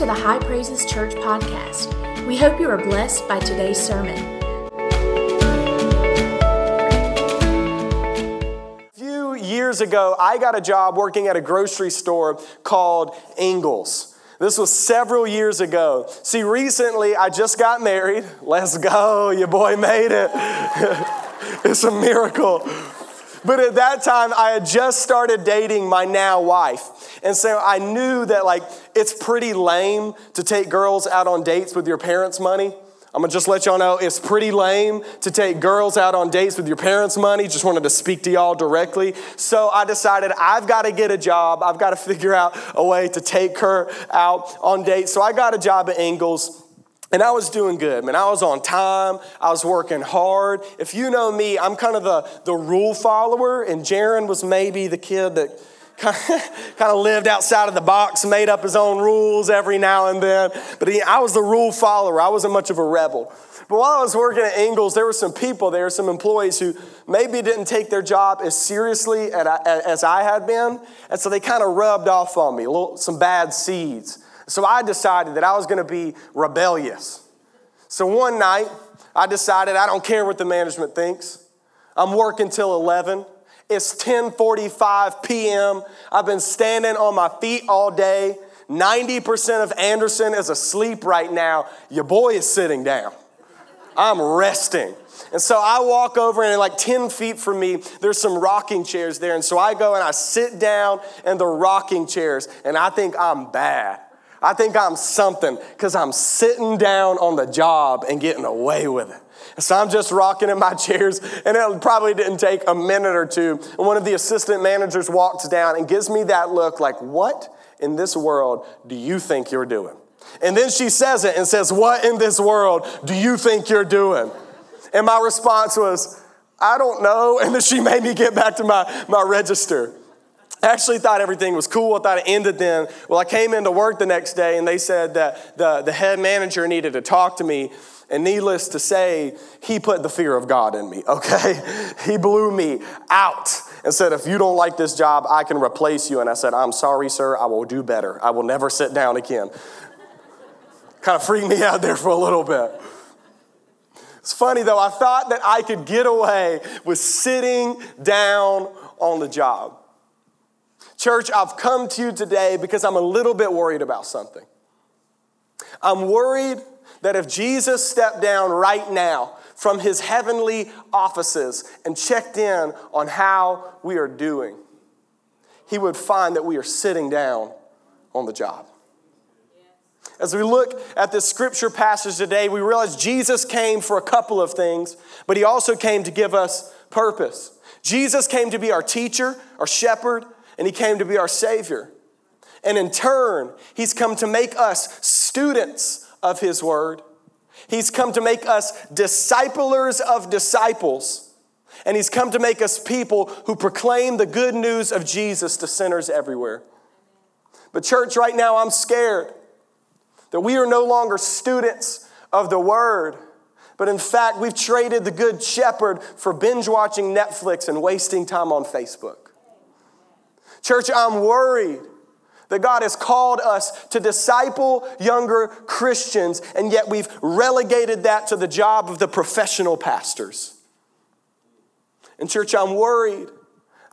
to the High Praises Church podcast. We hope you are blessed by today's sermon. A few years ago, I got a job working at a grocery store called Ingles. This was several years ago. See, recently I just got married. Let's go, your boy made it. it's a miracle. But at that time, I had just started dating my now wife. And so I knew that, like, it's pretty lame to take girls out on dates with your parents' money. I'm gonna just let y'all know it's pretty lame to take girls out on dates with your parents' money. Just wanted to speak to y'all directly. So I decided I've gotta get a job. I've gotta figure out a way to take her out on dates. So I got a job at Ingles. And I was doing good, man. I was on time. I was working hard. If you know me, I'm kind of the, the rule follower, and Jaron was maybe the kid that kind of lived outside of the box, made up his own rules every now and then. But he, I was the rule follower. I wasn't much of a rebel. But while I was working at Ingles, there were some people there, some employees who maybe didn't take their job as seriously as I had been. And so they kind of rubbed off on me, little, some bad seeds. So I decided that I was going to be rebellious. So one night, I decided I don't care what the management thinks. I'm working till 11. It's 10:45 p.m. I've been standing on my feet all day. 90% of Anderson is asleep right now. Your boy is sitting down. I'm resting. And so I walk over, and like 10 feet from me, there's some rocking chairs there. And so I go and I sit down in the rocking chairs, and I think I'm bad. I think I'm something because I'm sitting down on the job and getting away with it. So I'm just rocking in my chairs, and it probably didn't take a minute or two. And one of the assistant managers walks down and gives me that look like, What in this world do you think you're doing? And then she says it and says, What in this world do you think you're doing? And my response was, I don't know. And then she made me get back to my, my register. I actually thought everything was cool. I thought it ended then. Well, I came into work the next day and they said that the, the head manager needed to talk to me. And needless to say, he put the fear of God in me, okay? He blew me out and said, If you don't like this job, I can replace you. And I said, I'm sorry, sir. I will do better. I will never sit down again. kind of freaked me out there for a little bit. It's funny though, I thought that I could get away with sitting down on the job. Church, I've come to you today because I'm a little bit worried about something. I'm worried that if Jesus stepped down right now from his heavenly offices and checked in on how we are doing, he would find that we are sitting down on the job. As we look at this scripture passage today, we realize Jesus came for a couple of things, but he also came to give us purpose. Jesus came to be our teacher, our shepherd, and He came to be our Savior. And in turn, He's come to make us students of His Word. He's come to make us disciplers of disciples. And He's come to make us people who proclaim the good news of Jesus to sinners everywhere. But, church, right now, I'm scared that we are no longer students of the Word. But in fact, we've traded the Good Shepherd for binge watching Netflix and wasting time on Facebook. Church, I'm worried that God has called us to disciple younger Christians, and yet we've relegated that to the job of the professional pastors. And, church, I'm worried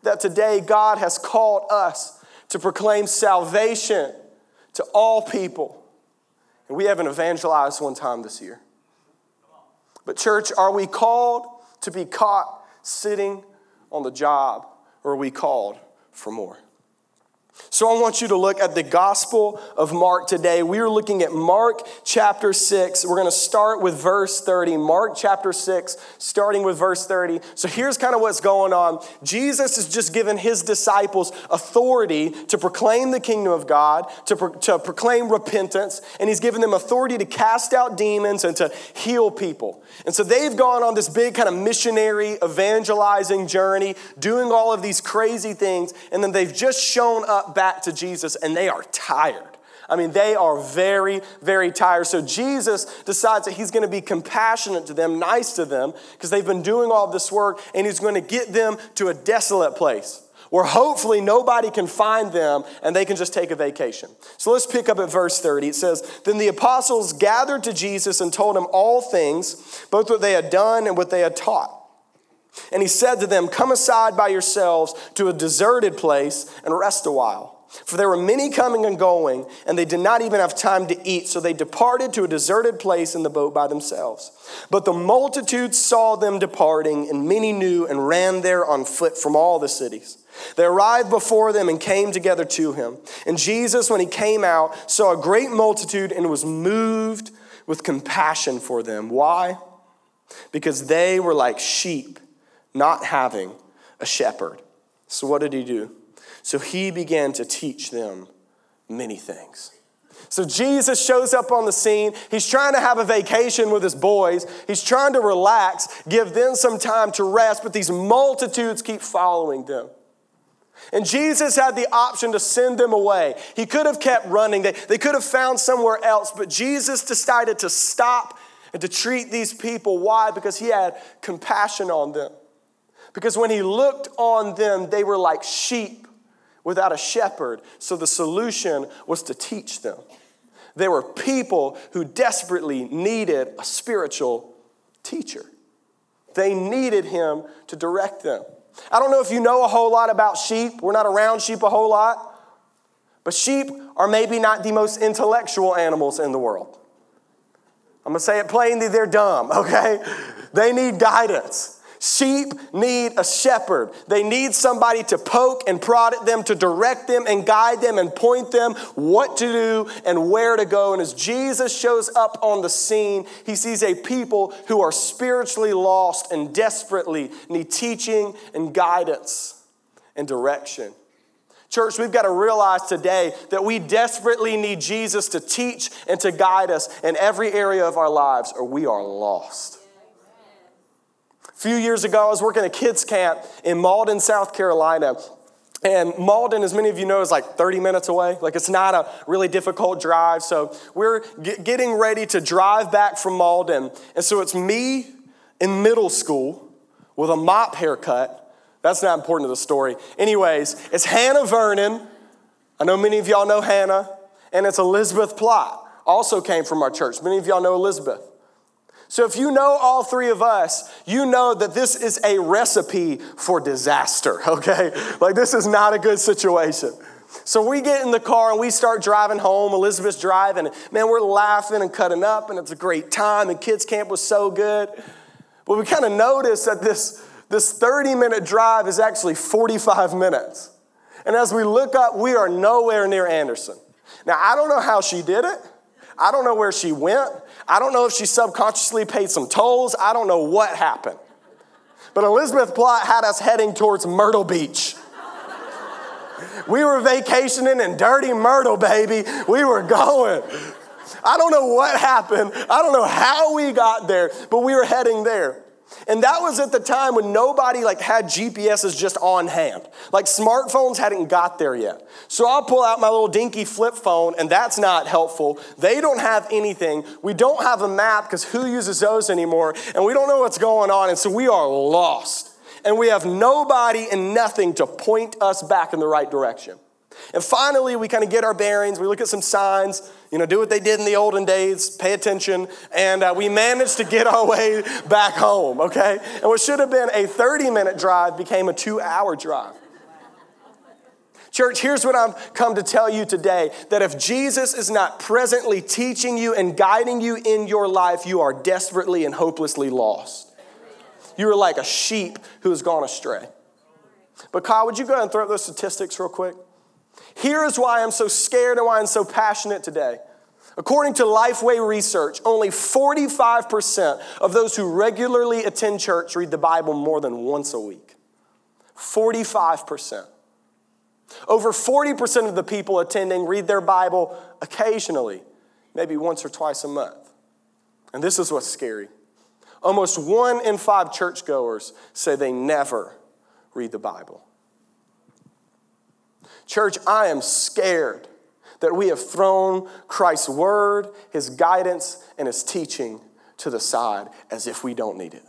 that today God has called us to proclaim salvation to all people. And we haven't evangelized one time this year. But, church, are we called to be caught sitting on the job, or are we called for more. So I want you to look at the Gospel of Mark today. We are looking at Mark chapter 6. We're going to start with verse 30. Mark chapter 6, starting with verse 30. So here's kind of what's going on. Jesus has just given his disciples authority to proclaim the kingdom of God, to, pro- to proclaim repentance, and he's given them authority to cast out demons and to heal people. And so they've gone on this big kind of missionary evangelizing journey, doing all of these crazy things, and then they've just shown up back to Jesus and they are tired. I mean, they are very, very tired. So Jesus decides that he's going to be compassionate to them, nice to them, because they've been doing all this work, and he's going to get them to a desolate place where hopefully nobody can find them and they can just take a vacation. So let's pick up at verse 30. It says, Then the apostles gathered to Jesus and told him all things, both what they had done and what they had taught. And he said to them, Come aside by yourselves to a deserted place and rest a while. For there were many coming and going, and they did not even have time to eat, so they departed to a deserted place in the boat by themselves. But the multitude saw them departing, and many knew and ran there on foot from all the cities. They arrived before them and came together to him. And Jesus, when he came out, saw a great multitude and was moved with compassion for them. Why? Because they were like sheep not having a shepherd. So, what did he do? So, he began to teach them many things. So Jesus shows up on the scene. He's trying to have a vacation with his boys. He's trying to relax, give them some time to rest, but these multitudes keep following them. And Jesus had the option to send them away. He could have kept running, they, they could have found somewhere else, but Jesus decided to stop and to treat these people. Why? Because he had compassion on them. Because when he looked on them, they were like sheep without a shepherd. So the solution was to teach them. There were people who desperately needed a spiritual teacher. They needed him to direct them. I don't know if you know a whole lot about sheep. We're not around sheep a whole lot. But sheep are maybe not the most intellectual animals in the world. I'm gonna say it plainly, they're dumb, okay? They need guidance. Sheep need a shepherd. They need somebody to poke and prod at them, to direct them and guide them and point them what to do and where to go. And as Jesus shows up on the scene, he sees a people who are spiritually lost and desperately need teaching and guidance and direction. Church, we've got to realize today that we desperately need Jesus to teach and to guide us in every area of our lives, or we are lost. A few years ago, I was working a kids camp in Mauldin, South Carolina. And Mauldin, as many of you know, is like 30 minutes away. Like it's not a really difficult drive. So we're getting ready to drive back from Mauldin. And so it's me in middle school with a mop haircut. That's not important to the story. Anyways, it's Hannah Vernon. I know many of y'all know Hannah. And it's Elizabeth Plott. Also came from our church. Many of y'all know Elizabeth. So, if you know all three of us, you know that this is a recipe for disaster, okay? Like, this is not a good situation. So, we get in the car and we start driving home. Elizabeth's driving. Man, we're laughing and cutting up, and it's a great time, and kids' camp was so good. But we kind of notice that this, this 30 minute drive is actually 45 minutes. And as we look up, we are nowhere near Anderson. Now, I don't know how she did it. I don't know where she went. I don't know if she subconsciously paid some tolls. I don't know what happened. But Elizabeth Plott had us heading towards Myrtle Beach. We were vacationing in dirty Myrtle, baby. We were going. I don't know what happened. I don't know how we got there, but we were heading there. And that was at the time when nobody like had GPSs just on hand. Like smartphones hadn't got there yet. So I'll pull out my little dinky flip phone and that's not helpful. They don't have anything. We don't have a map because who uses those anymore? And we don't know what's going on. And so we are lost. And we have nobody and nothing to point us back in the right direction. And finally, we kind of get our bearings. We look at some signs, you know, do what they did in the olden days, pay attention, and uh, we managed to get our way back home, okay? And what should have been a 30 minute drive became a two hour drive. Church, here's what I've come to tell you today that if Jesus is not presently teaching you and guiding you in your life, you are desperately and hopelessly lost. You are like a sheep who has gone astray. But, Kyle, would you go ahead and throw up those statistics real quick? Here is why I'm so scared and why I'm so passionate today. According to Lifeway research, only 45% of those who regularly attend church read the Bible more than once a week. 45%. Over 40% of the people attending read their Bible occasionally, maybe once or twice a month. And this is what's scary. Almost one in five churchgoers say they never read the Bible. Church, I am scared that we have thrown Christ's word, his guidance, and his teaching to the side as if we don't need it.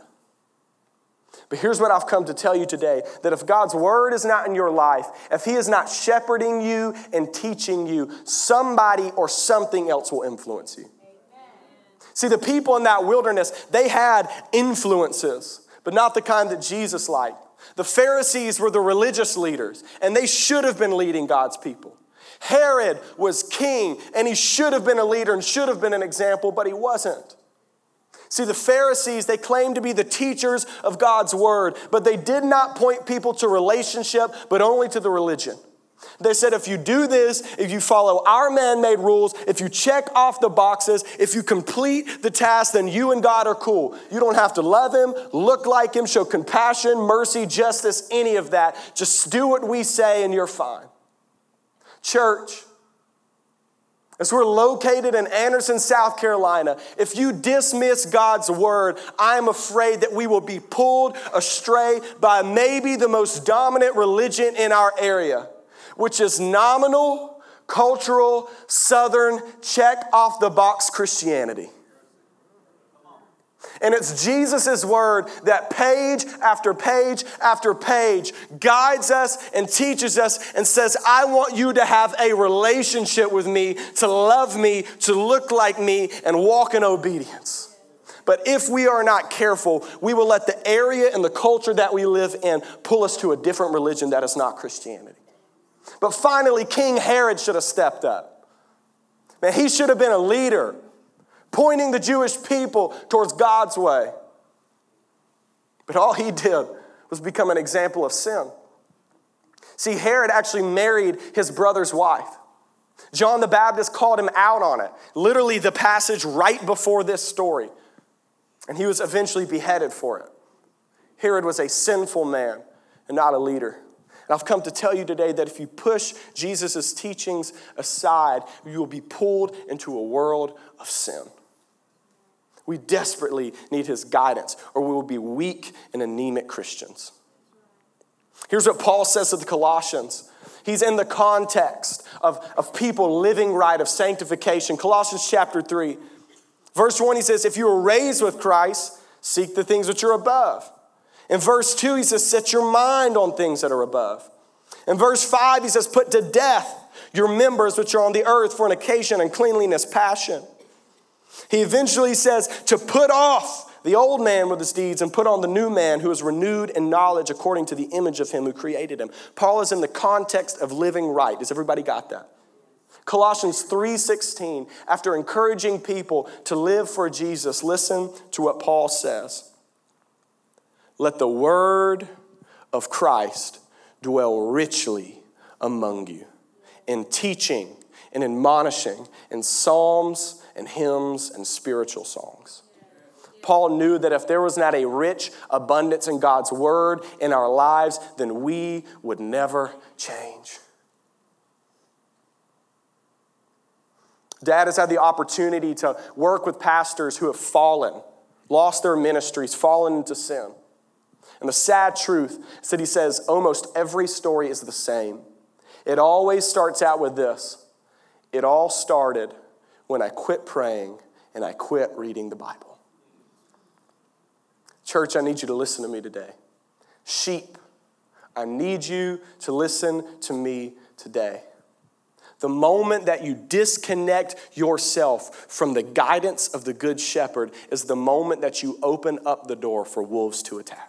But here's what I've come to tell you today that if God's word is not in your life, if He is not shepherding you and teaching you, somebody or something else will influence you. See, the people in that wilderness, they had influences, but not the kind that Jesus liked. The Pharisees were the religious leaders, and they should have been leading God's people. Herod was king, and he should have been a leader and should have been an example, but he wasn't. See, the Pharisees, they claimed to be the teachers of God's word, but they did not point people to relationship, but only to the religion. They said, if you do this, if you follow our man made rules, if you check off the boxes, if you complete the task, then you and God are cool. You don't have to love him, look like him, show compassion, mercy, justice, any of that. Just do what we say and you're fine. Church, as we're located in Anderson, South Carolina, if you dismiss God's word, I'm afraid that we will be pulled astray by maybe the most dominant religion in our area, which is nominal, cultural, southern, check off the box Christianity. And it's Jesus' word that page after page after page guides us and teaches us and says, I want you to have a relationship with me, to love me, to look like me, and walk in obedience. But if we are not careful, we will let the area and the culture that we live in pull us to a different religion that is not Christianity. But finally, King Herod should have stepped up. Man, he should have been a leader pointing the Jewish people towards God's way. But all he did was become an example of sin. See, Herod actually married his brother's wife. John the Baptist called him out on it, literally, the passage right before this story. And he was eventually beheaded for it. Herod was a sinful man and not a leader. And I've come to tell you today that if you push Jesus' teachings aside, you will be pulled into a world of sin. We desperately need his guidance, or we will be weak and anemic Christians. Here's what Paul says to the Colossians. He's in the context of, of people living right, of sanctification. Colossians chapter 3, verse 1, he says, If you were raised with Christ, seek the things which are above. In verse 2, he says, Set your mind on things that are above. In verse 5, he says, Put to death your members which are on the earth, fornication and cleanliness, passion. He eventually says to put off the old man with his deeds and put on the new man who is renewed in knowledge according to the image of him who created him. Paul is in the context of living right. Has everybody got that? Colossians 3:16 after encouraging people to live for Jesus listen to what Paul says Let the word of Christ dwell richly among you in teaching and admonishing in psalms and hymns and spiritual songs. Paul knew that if there was not a rich abundance in God's word in our lives, then we would never change. Dad has had the opportunity to work with pastors who have fallen, lost their ministries, fallen into sin. And the sad truth is that he says almost every story is the same. It always starts out with this it all started when I quit praying and I quit reading the Bible. Church, I need you to listen to me today. Sheep, I need you to listen to me today. The moment that you disconnect yourself from the guidance of the Good Shepherd is the moment that you open up the door for wolves to attack.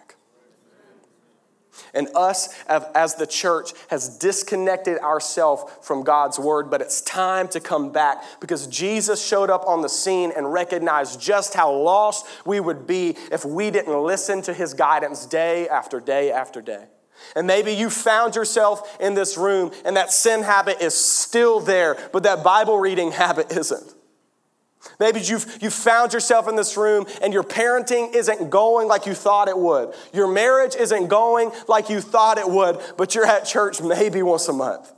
And us, as the church, has disconnected ourselves from God's word, but it's time to come back because Jesus showed up on the scene and recognized just how lost we would be if we didn't listen to his guidance day after day after day. And maybe you found yourself in this room and that sin habit is still there, but that Bible reading habit isn't. Maybe you've, you found yourself in this room and your parenting isn't going like you thought it would. Your marriage isn't going like you thought it would, but you're at church maybe once a month.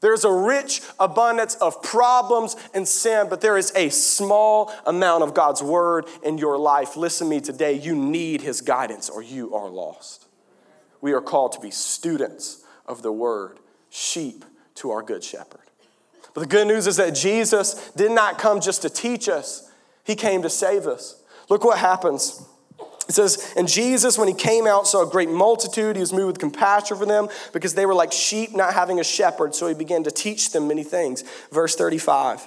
There's a rich abundance of problems and sin, but there is a small amount of God's word in your life. Listen to me today. You need his guidance or you are lost. We are called to be students of the word, sheep to our good shepherd. But the good news is that Jesus did not come just to teach us, He came to save us. Look what happens It says, And Jesus, when he came out, saw a great multitude. He was moved with compassion for them because they were like sheep not having a shepherd. So he began to teach them many things. Verse 35.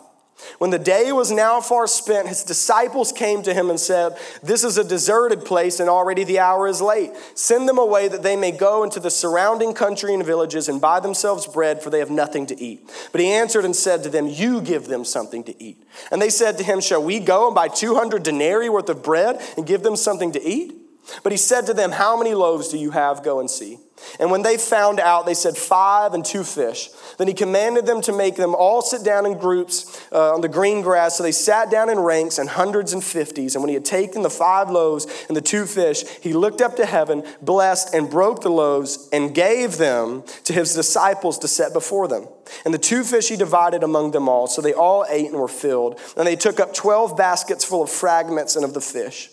When the day was now far spent, his disciples came to him and said, This is a deserted place, and already the hour is late. Send them away that they may go into the surrounding country and villages and buy themselves bread, for they have nothing to eat. But he answered and said to them, You give them something to eat. And they said to him, Shall we go and buy 200 denarii worth of bread and give them something to eat? But he said to them, How many loaves do you have? Go and see. And when they found out, they said, Five and two fish. Then he commanded them to make them all sit down in groups uh, on the green grass. So they sat down in ranks and hundreds and fifties. And when he had taken the five loaves and the two fish, he looked up to heaven, blessed, and broke the loaves, and gave them to his disciples to set before them. And the two fish he divided among them all. So they all ate and were filled. And they took up twelve baskets full of fragments and of the fish.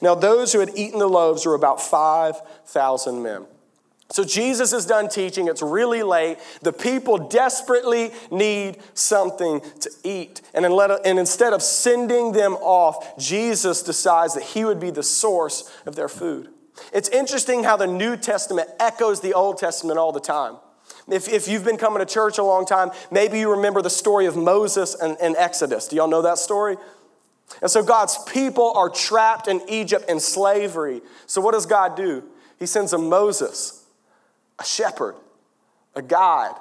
Now, those who had eaten the loaves were about 5,000 men. So Jesus is done teaching. It's really late. The people desperately need something to eat. And, instead of sending them off, Jesus decides that he would be the source of their food. It's interesting how the New Testament echoes the Old Testament all the time. If, if you've been coming to church a long time, maybe you remember the story of Moses and, and Exodus. Do y'all know that story? And so God's people are trapped in Egypt in slavery. So what does God do? He sends a Moses, a shepherd, a guide,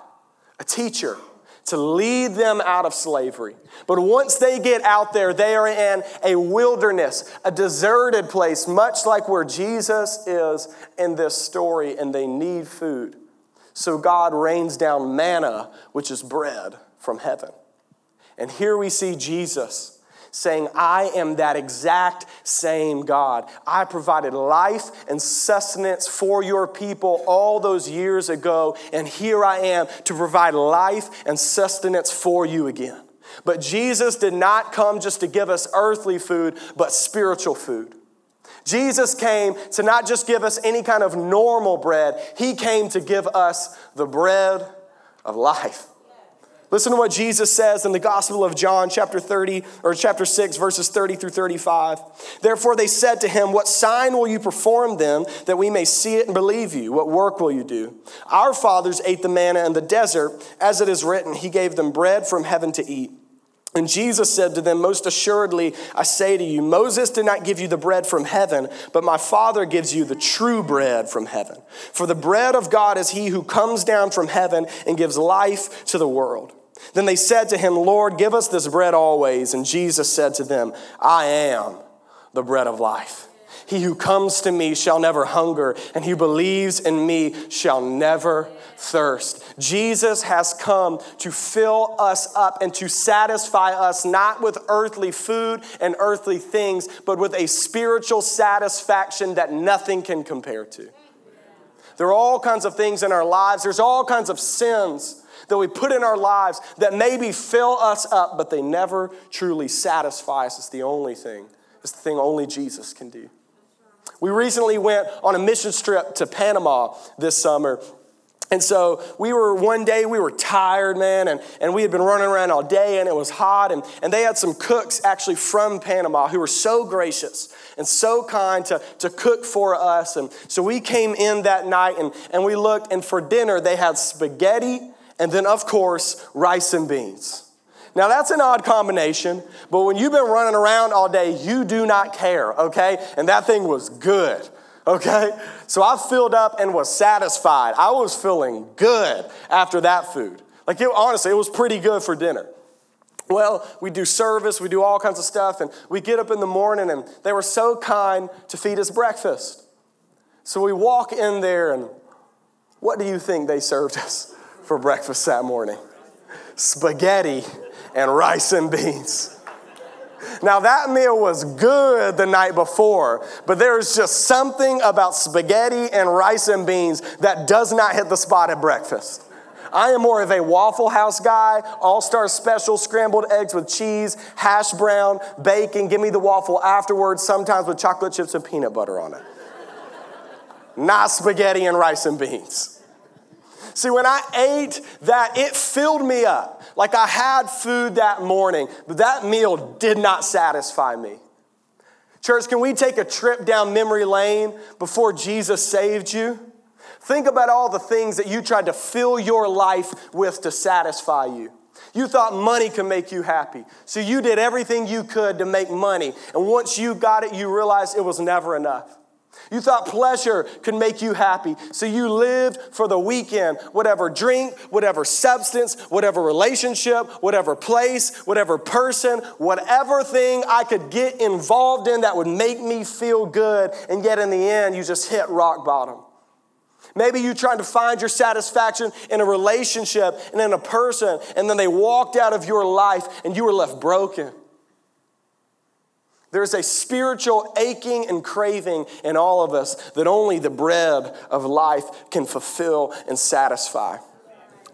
a teacher to lead them out of slavery. But once they get out there, they are in a wilderness, a deserted place, much like where Jesus is in this story, and they need food. So God rains down manna, which is bread from heaven. And here we see Jesus saying, I am that exact same God. I provided life and sustenance for your people all those years ago, and here I am to provide life and sustenance for you again. But Jesus did not come just to give us earthly food, but spiritual food. Jesus came to not just give us any kind of normal bread, He came to give us the bread of life. Listen to what Jesus says in the Gospel of John, chapter 30, or chapter 6, verses 30 through 35. Therefore they said to him, What sign will you perform then that we may see it and believe you? What work will you do? Our fathers ate the manna in the desert, as it is written, He gave them bread from heaven to eat. And Jesus said to them, Most assuredly, I say to you, Moses did not give you the bread from heaven, but my Father gives you the true bread from heaven. For the bread of God is he who comes down from heaven and gives life to the world. Then they said to him, Lord, give us this bread always. And Jesus said to them, I am the bread of life. He who comes to me shall never hunger, and he who believes in me shall never thirst. Jesus has come to fill us up and to satisfy us not with earthly food and earthly things, but with a spiritual satisfaction that nothing can compare to. There are all kinds of things in our lives, there's all kinds of sins that we put in our lives that maybe fill us up, but they never truly satisfy us. It's the only thing. It's the thing only Jesus can do. We recently went on a mission trip to Panama this summer. And so we were one day, we were tired, man, and, and we had been running around all day and it was hot. And, and they had some cooks actually from Panama who were so gracious and so kind to, to cook for us. And so we came in that night and, and we looked, and for dinner, they had spaghetti and then, of course, rice and beans. Now, that's an odd combination, but when you've been running around all day, you do not care, okay? And that thing was good, okay? So I filled up and was satisfied. I was feeling good after that food. Like, it, honestly, it was pretty good for dinner. Well, we do service, we do all kinds of stuff, and we get up in the morning, and they were so kind to feed us breakfast. So we walk in there, and what do you think they served us? For breakfast that morning spaghetti and rice and beans. Now, that meal was good the night before, but there's just something about spaghetti and rice and beans that does not hit the spot at breakfast. I am more of a Waffle House guy, all star special, scrambled eggs with cheese, hash brown, bacon. Give me the waffle afterwards, sometimes with chocolate chips and peanut butter on it. Not spaghetti and rice and beans. See, when I ate that, it filled me up. Like I had food that morning, but that meal did not satisfy me. Church, can we take a trip down memory lane before Jesus saved you? Think about all the things that you tried to fill your life with to satisfy you. You thought money could make you happy. So you did everything you could to make money. And once you got it, you realized it was never enough. You thought pleasure could make you happy. So you lived for the weekend. Whatever drink, whatever substance, whatever relationship, whatever place, whatever person, whatever thing I could get involved in that would make me feel good. And yet in the end, you just hit rock bottom. Maybe you trying to find your satisfaction in a relationship and in a person, and then they walked out of your life and you were left broken. There's a spiritual aching and craving in all of us that only the bread of life can fulfill and satisfy.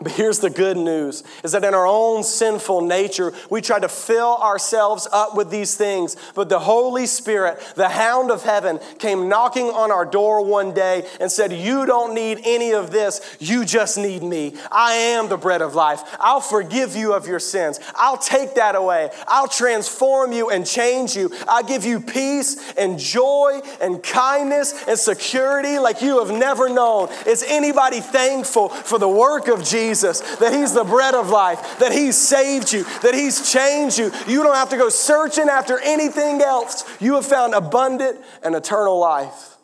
But here's the good news is that in our own sinful nature, we try to fill ourselves up with these things. But the Holy Spirit, the hound of heaven, came knocking on our door one day and said, You don't need any of this. You just need me. I am the bread of life. I'll forgive you of your sins. I'll take that away. I'll transform you and change you. I'll give you peace and joy and kindness and security like you have never known. Is anybody thankful for the work of Jesus? Jesus, that He's the bread of life, that He's saved you, that He's changed you. You don't have to go searching after anything else. You have found abundant and eternal life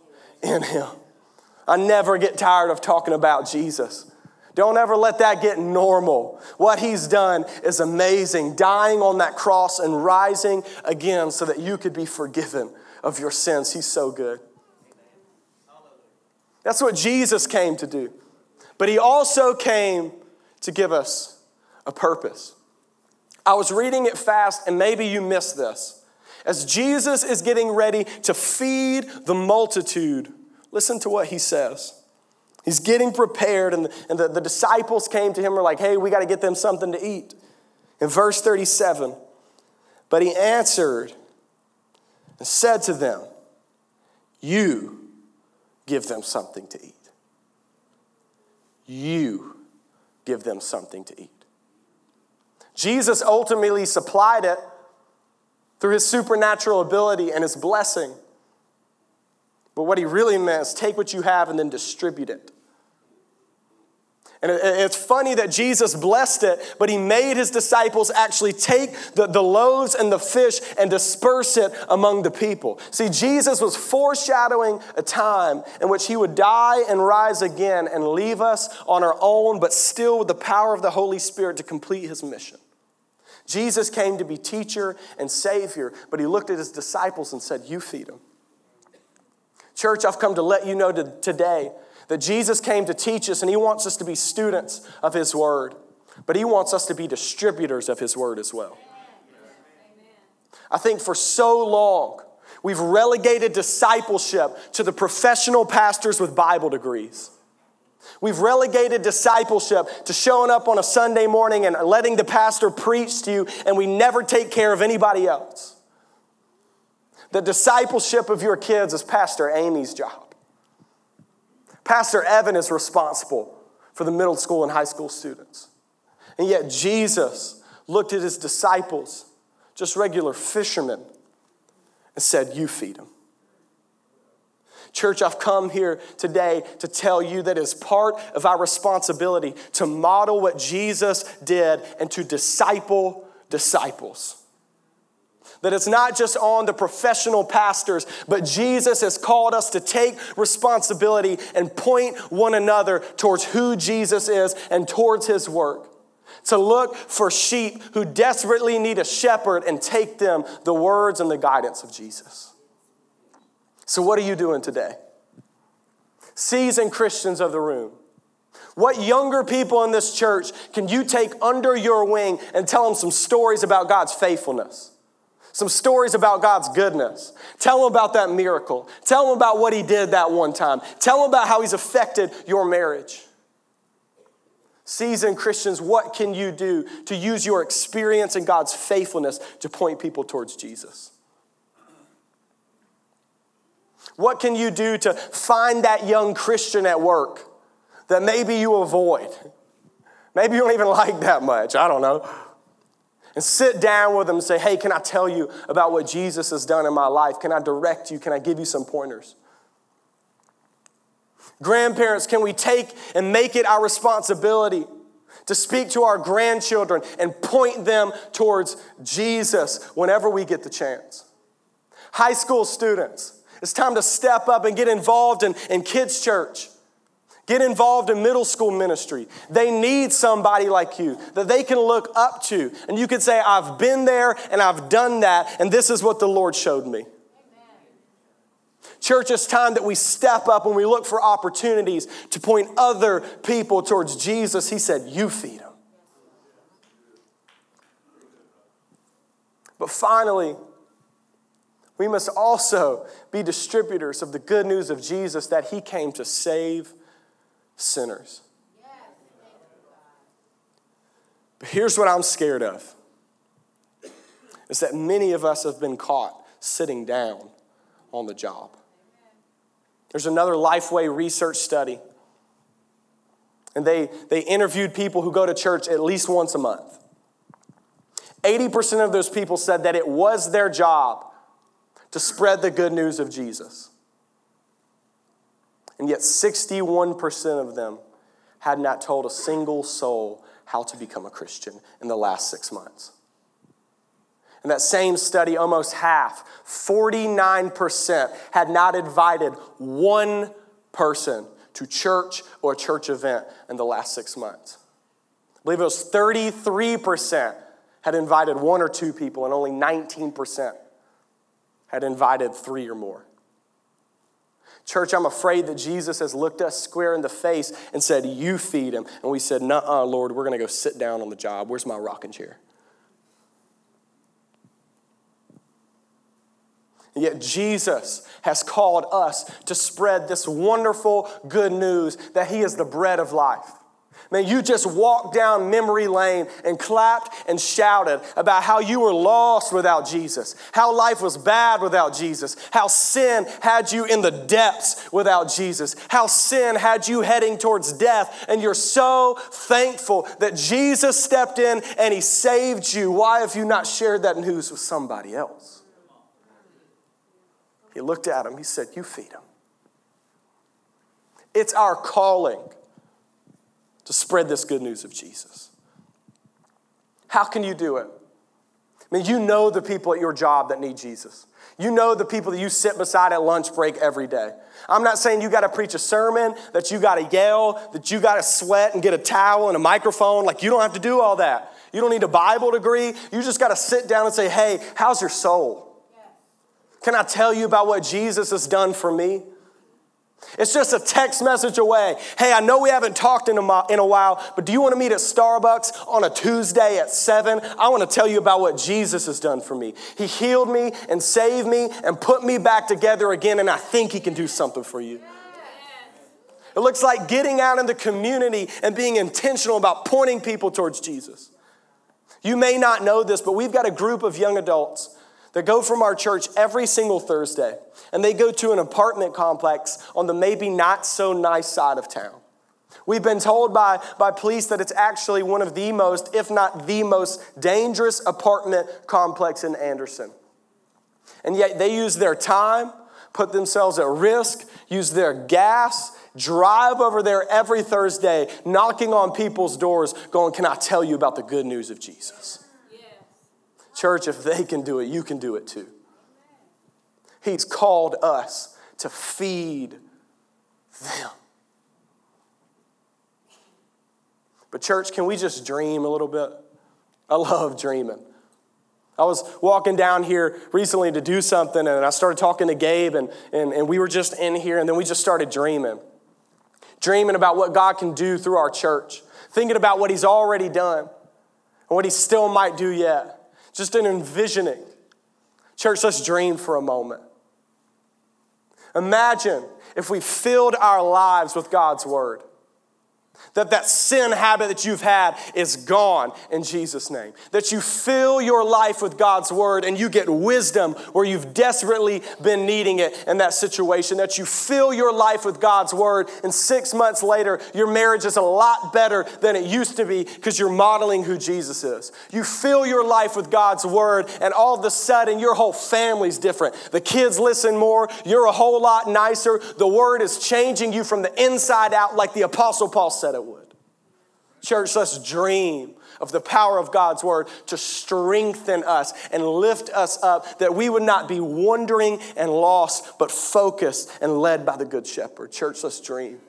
in Him. I never get tired of talking about Jesus. Don't ever let that get normal. What he's done is amazing, dying on that cross and rising again so that you could be forgiven of your sins. He's so good. That's what Jesus came to do. But he also came to give us a purpose. I was reading it fast, and maybe you missed this. As Jesus is getting ready to feed the multitude, listen to what he says. He's getting prepared, and, the, and the, the disciples came to him and were like, hey, we got to get them something to eat. In verse 37, but he answered and said to them, You give them something to eat you give them something to eat. Jesus ultimately supplied it through his supernatural ability and his blessing. But what he really meant is take what you have and then distribute it. And it's funny that Jesus blessed it, but he made his disciples actually take the, the loaves and the fish and disperse it among the people. See, Jesus was foreshadowing a time in which he would die and rise again and leave us on our own, but still with the power of the Holy Spirit to complete his mission. Jesus came to be teacher and savior, but he looked at his disciples and said, You feed them. Church, I've come to let you know today that Jesus came to teach us, and He wants us to be students of His Word, but He wants us to be distributors of His Word as well. I think for so long, we've relegated discipleship to the professional pastors with Bible degrees. We've relegated discipleship to showing up on a Sunday morning and letting the pastor preach to you, and we never take care of anybody else. The discipleship of your kids is Pastor Amy's job. Pastor Evan is responsible for the middle school and high school students. And yet, Jesus looked at his disciples, just regular fishermen, and said, You feed them. Church, I've come here today to tell you that as part of our responsibility to model what Jesus did and to disciple disciples. That it's not just on the professional pastors, but Jesus has called us to take responsibility and point one another towards who Jesus is and towards his work. To look for sheep who desperately need a shepherd and take them the words and the guidance of Jesus. So, what are you doing today? Seasoned Christians of the room. What younger people in this church can you take under your wing and tell them some stories about God's faithfulness? Some stories about God's goodness. Tell them about that miracle. Tell them about what He did that one time. Tell them about how He's affected your marriage. Seasoned Christians, what can you do to use your experience and God's faithfulness to point people towards Jesus? What can you do to find that young Christian at work that maybe you avoid? Maybe you don't even like that much. I don't know. And sit down with them and say, Hey, can I tell you about what Jesus has done in my life? Can I direct you? Can I give you some pointers? Grandparents, can we take and make it our responsibility to speak to our grandchildren and point them towards Jesus whenever we get the chance? High school students, it's time to step up and get involved in, in kids' church. Get involved in middle school ministry. They need somebody like you that they can look up to. And you can say, I've been there and I've done that, and this is what the Lord showed me. Church, it's time that we step up and we look for opportunities to point other people towards Jesus. He said, You feed them. But finally, we must also be distributors of the good news of Jesus that He came to save sinners. But here's what I'm scared of is that many of us have been caught sitting down on the job. There's another Lifeway research study. And they, they interviewed people who go to church at least once a month. 80% of those people said that it was their job to spread the good news of Jesus. And yet, 61% of them had not told a single soul how to become a Christian in the last six months. In that same study, almost half, 49%, had not invited one person to church or a church event in the last six months. I believe it was 33% had invited one or two people, and only 19% had invited three or more. Church, I'm afraid that Jesus has looked us square in the face and said, You feed him. And we said, Nuh Lord, we're going to go sit down on the job. Where's my rocking chair? And yet, Jesus has called us to spread this wonderful good news that He is the bread of life. Man, you just walked down memory lane and clapped and shouted about how you were lost without Jesus, how life was bad without Jesus, how sin had you in the depths without Jesus, how sin had you heading towards death. And you're so thankful that Jesus stepped in and he saved you. Why have you not shared that news with somebody else? He looked at him, he said, You feed him. It's our calling to spread this good news of Jesus. How can you do it? I mean, you know the people at your job that need Jesus. You know the people that you sit beside at lunch break every day. I'm not saying you got to preach a sermon, that you got to yell, that you got to sweat and get a towel and a microphone. Like, you don't have to do all that. You don't need a Bible degree. You just got to sit down and say, hey, how's your soul? Can I tell you about what Jesus has done for me? It's just a text message away. Hey, I know we haven't talked in a, in a while, but do you want to meet at Starbucks on a Tuesday at 7? I want to tell you about what Jesus has done for me. He healed me and saved me and put me back together again, and I think He can do something for you. It looks like getting out in the community and being intentional about pointing people towards Jesus. You may not know this, but we've got a group of young adults that go from our church every single Thursday, and they go to an apartment complex on the maybe not so nice side of town. We've been told by, by police that it's actually one of the most, if not the most, dangerous apartment complex in Anderson. And yet they use their time, put themselves at risk, use their gas, drive over there every Thursday, knocking on people's doors, going, Can I tell you about the good news of Jesus? Church, if they can do it, you can do it too. He's called us to feed them. But, church, can we just dream a little bit? I love dreaming. I was walking down here recently to do something, and I started talking to Gabe, and, and, and we were just in here, and then we just started dreaming. Dreaming about what God can do through our church, thinking about what He's already done and what He still might do yet just an envisioning. Church, let's dream for a moment. Imagine if we filled our lives with God's word. That that sin habit that you've had is gone in Jesus' name. That you fill your life with God's word and you get wisdom where you've desperately been needing it in that situation. That you fill your life with God's word and six months later, your marriage is a lot better than it used to be because you're modeling who Jesus is. You fill your life with God's word and all of a sudden your whole family's different. The kids listen more, you're a whole lot nicer. The word is changing you from the inside out, like the Apostle Paul said it. Church, let's dream of the power of God's word to strengthen us and lift us up, that we would not be wandering and lost, but focused and led by the Good Shepherd. Church, let's dream.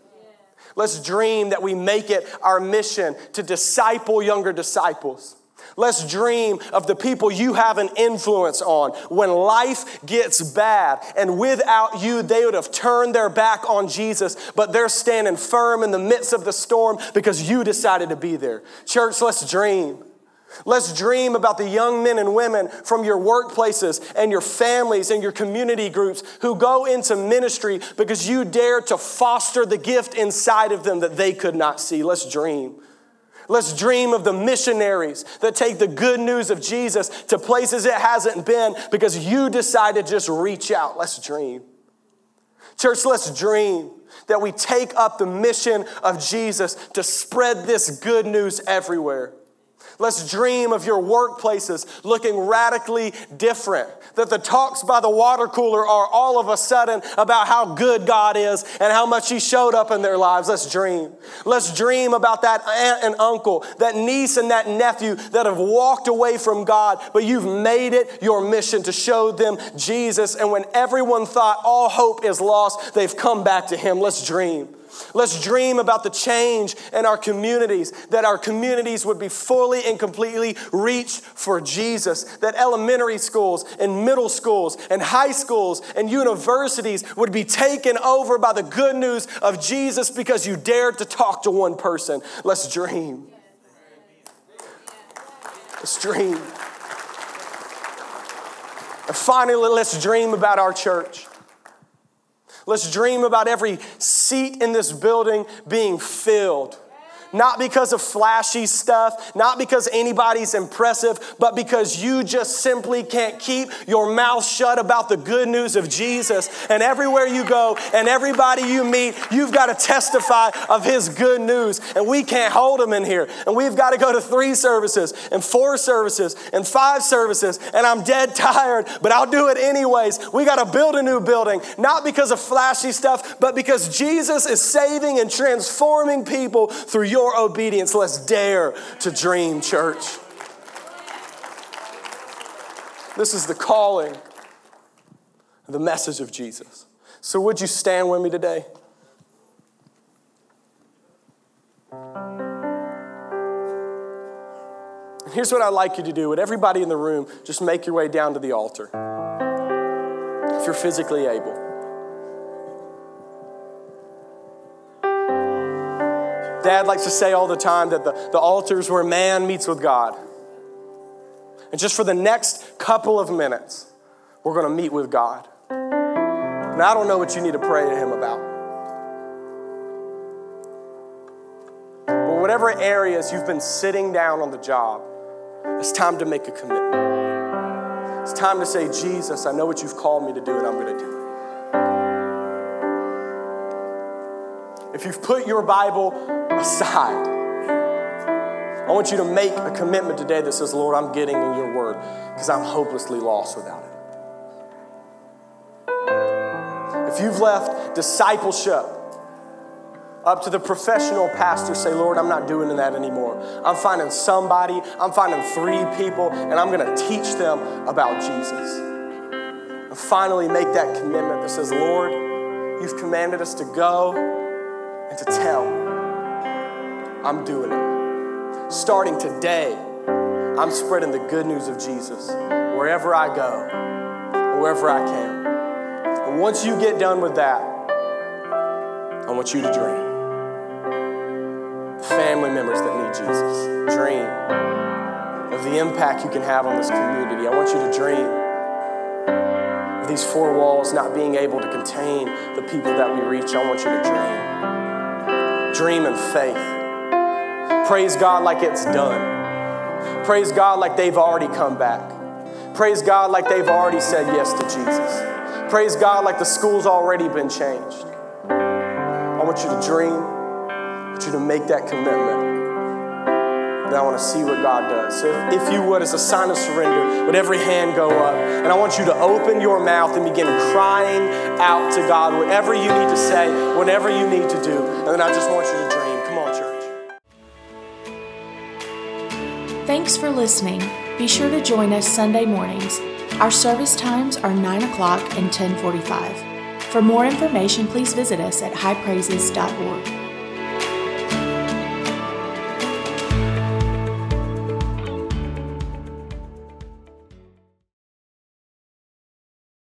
Let's dream that we make it our mission to disciple younger disciples Let's dream of the people you have an influence on when life gets bad. And without you, they would have turned their back on Jesus, but they're standing firm in the midst of the storm because you decided to be there. Church, let's dream. Let's dream about the young men and women from your workplaces and your families and your community groups who go into ministry because you dare to foster the gift inside of them that they could not see. Let's dream. Let's dream of the missionaries that take the good news of Jesus to places it hasn't been because you decide to just reach out. Let's dream. Church, let's dream that we take up the mission of Jesus to spread this good news everywhere. Let's dream of your workplaces looking radically different. That the talks by the water cooler are all of a sudden about how good God is and how much He showed up in their lives. Let's dream. Let's dream about that aunt and uncle, that niece and that nephew that have walked away from God, but you've made it your mission to show them Jesus. And when everyone thought all hope is lost, they've come back to Him. Let's dream. Let's dream about the change in our communities, that our communities would be fully and completely reached for Jesus, that elementary schools and middle schools and high schools and universities would be taken over by the good news of Jesus because you dared to talk to one person. Let's dream. Let's dream. And finally, let's dream about our church. Let's dream about every seat in this building being filled not because of flashy stuff, not because anybody's impressive, but because you just simply can't keep your mouth shut about the good news of Jesus. And everywhere you go and everybody you meet, you've got to testify of His good news. And we can't hold them in here. And we've got to go to three services and four services and five services. And I'm dead tired, but I'll do it anyways. We got to build a new building, not because of flashy stuff, but because Jesus is saving and transforming people through your your obedience. Let's dare to dream, church. This is the calling, the message of Jesus. So, would you stand with me today? Here's what I'd like you to do. Would everybody in the room just make your way down to the altar if you're physically able? Dad likes to say all the time that the, the altar is where man meets with God. And just for the next couple of minutes, we're going to meet with God. And I don't know what you need to pray to Him about. But whatever areas you've been sitting down on the job, it's time to make a commitment. It's time to say, Jesus, I know what you've called me to do, and I'm going to do it. If you've put your Bible aside, I want you to make a commitment today that says, Lord, I'm getting in your word because I'm hopelessly lost without it. If you've left discipleship up to the professional pastor, say, Lord, I'm not doing that anymore. I'm finding somebody, I'm finding three people, and I'm going to teach them about Jesus. And finally, make that commitment that says, Lord, you've commanded us to go and to tell. I'm doing it. Starting today, I'm spreading the good news of Jesus wherever I go, wherever I can. And once you get done with that, I want you to dream. Family members that need Jesus, dream of the impact you can have on this community. I want you to dream of these four walls not being able to contain the people that we reach. I want you to dream dream in faith Praise God like it's done. Praise God like they've already come back. Praise God like they've already said yes to Jesus. Praise God like the school's already been changed. I want you to dream. I want you to make that commitment. And I want to see what God does. So if, if you would, as a sign of surrender, would every hand go up? And I want you to open your mouth and begin crying out to God, whatever you need to say, whatever you need to do. And then I just want you to dream. Come on, church. Thanks for listening. Be sure to join us Sunday mornings. Our service times are 9 o'clock and 1045. For more information, please visit us at highpraises.org.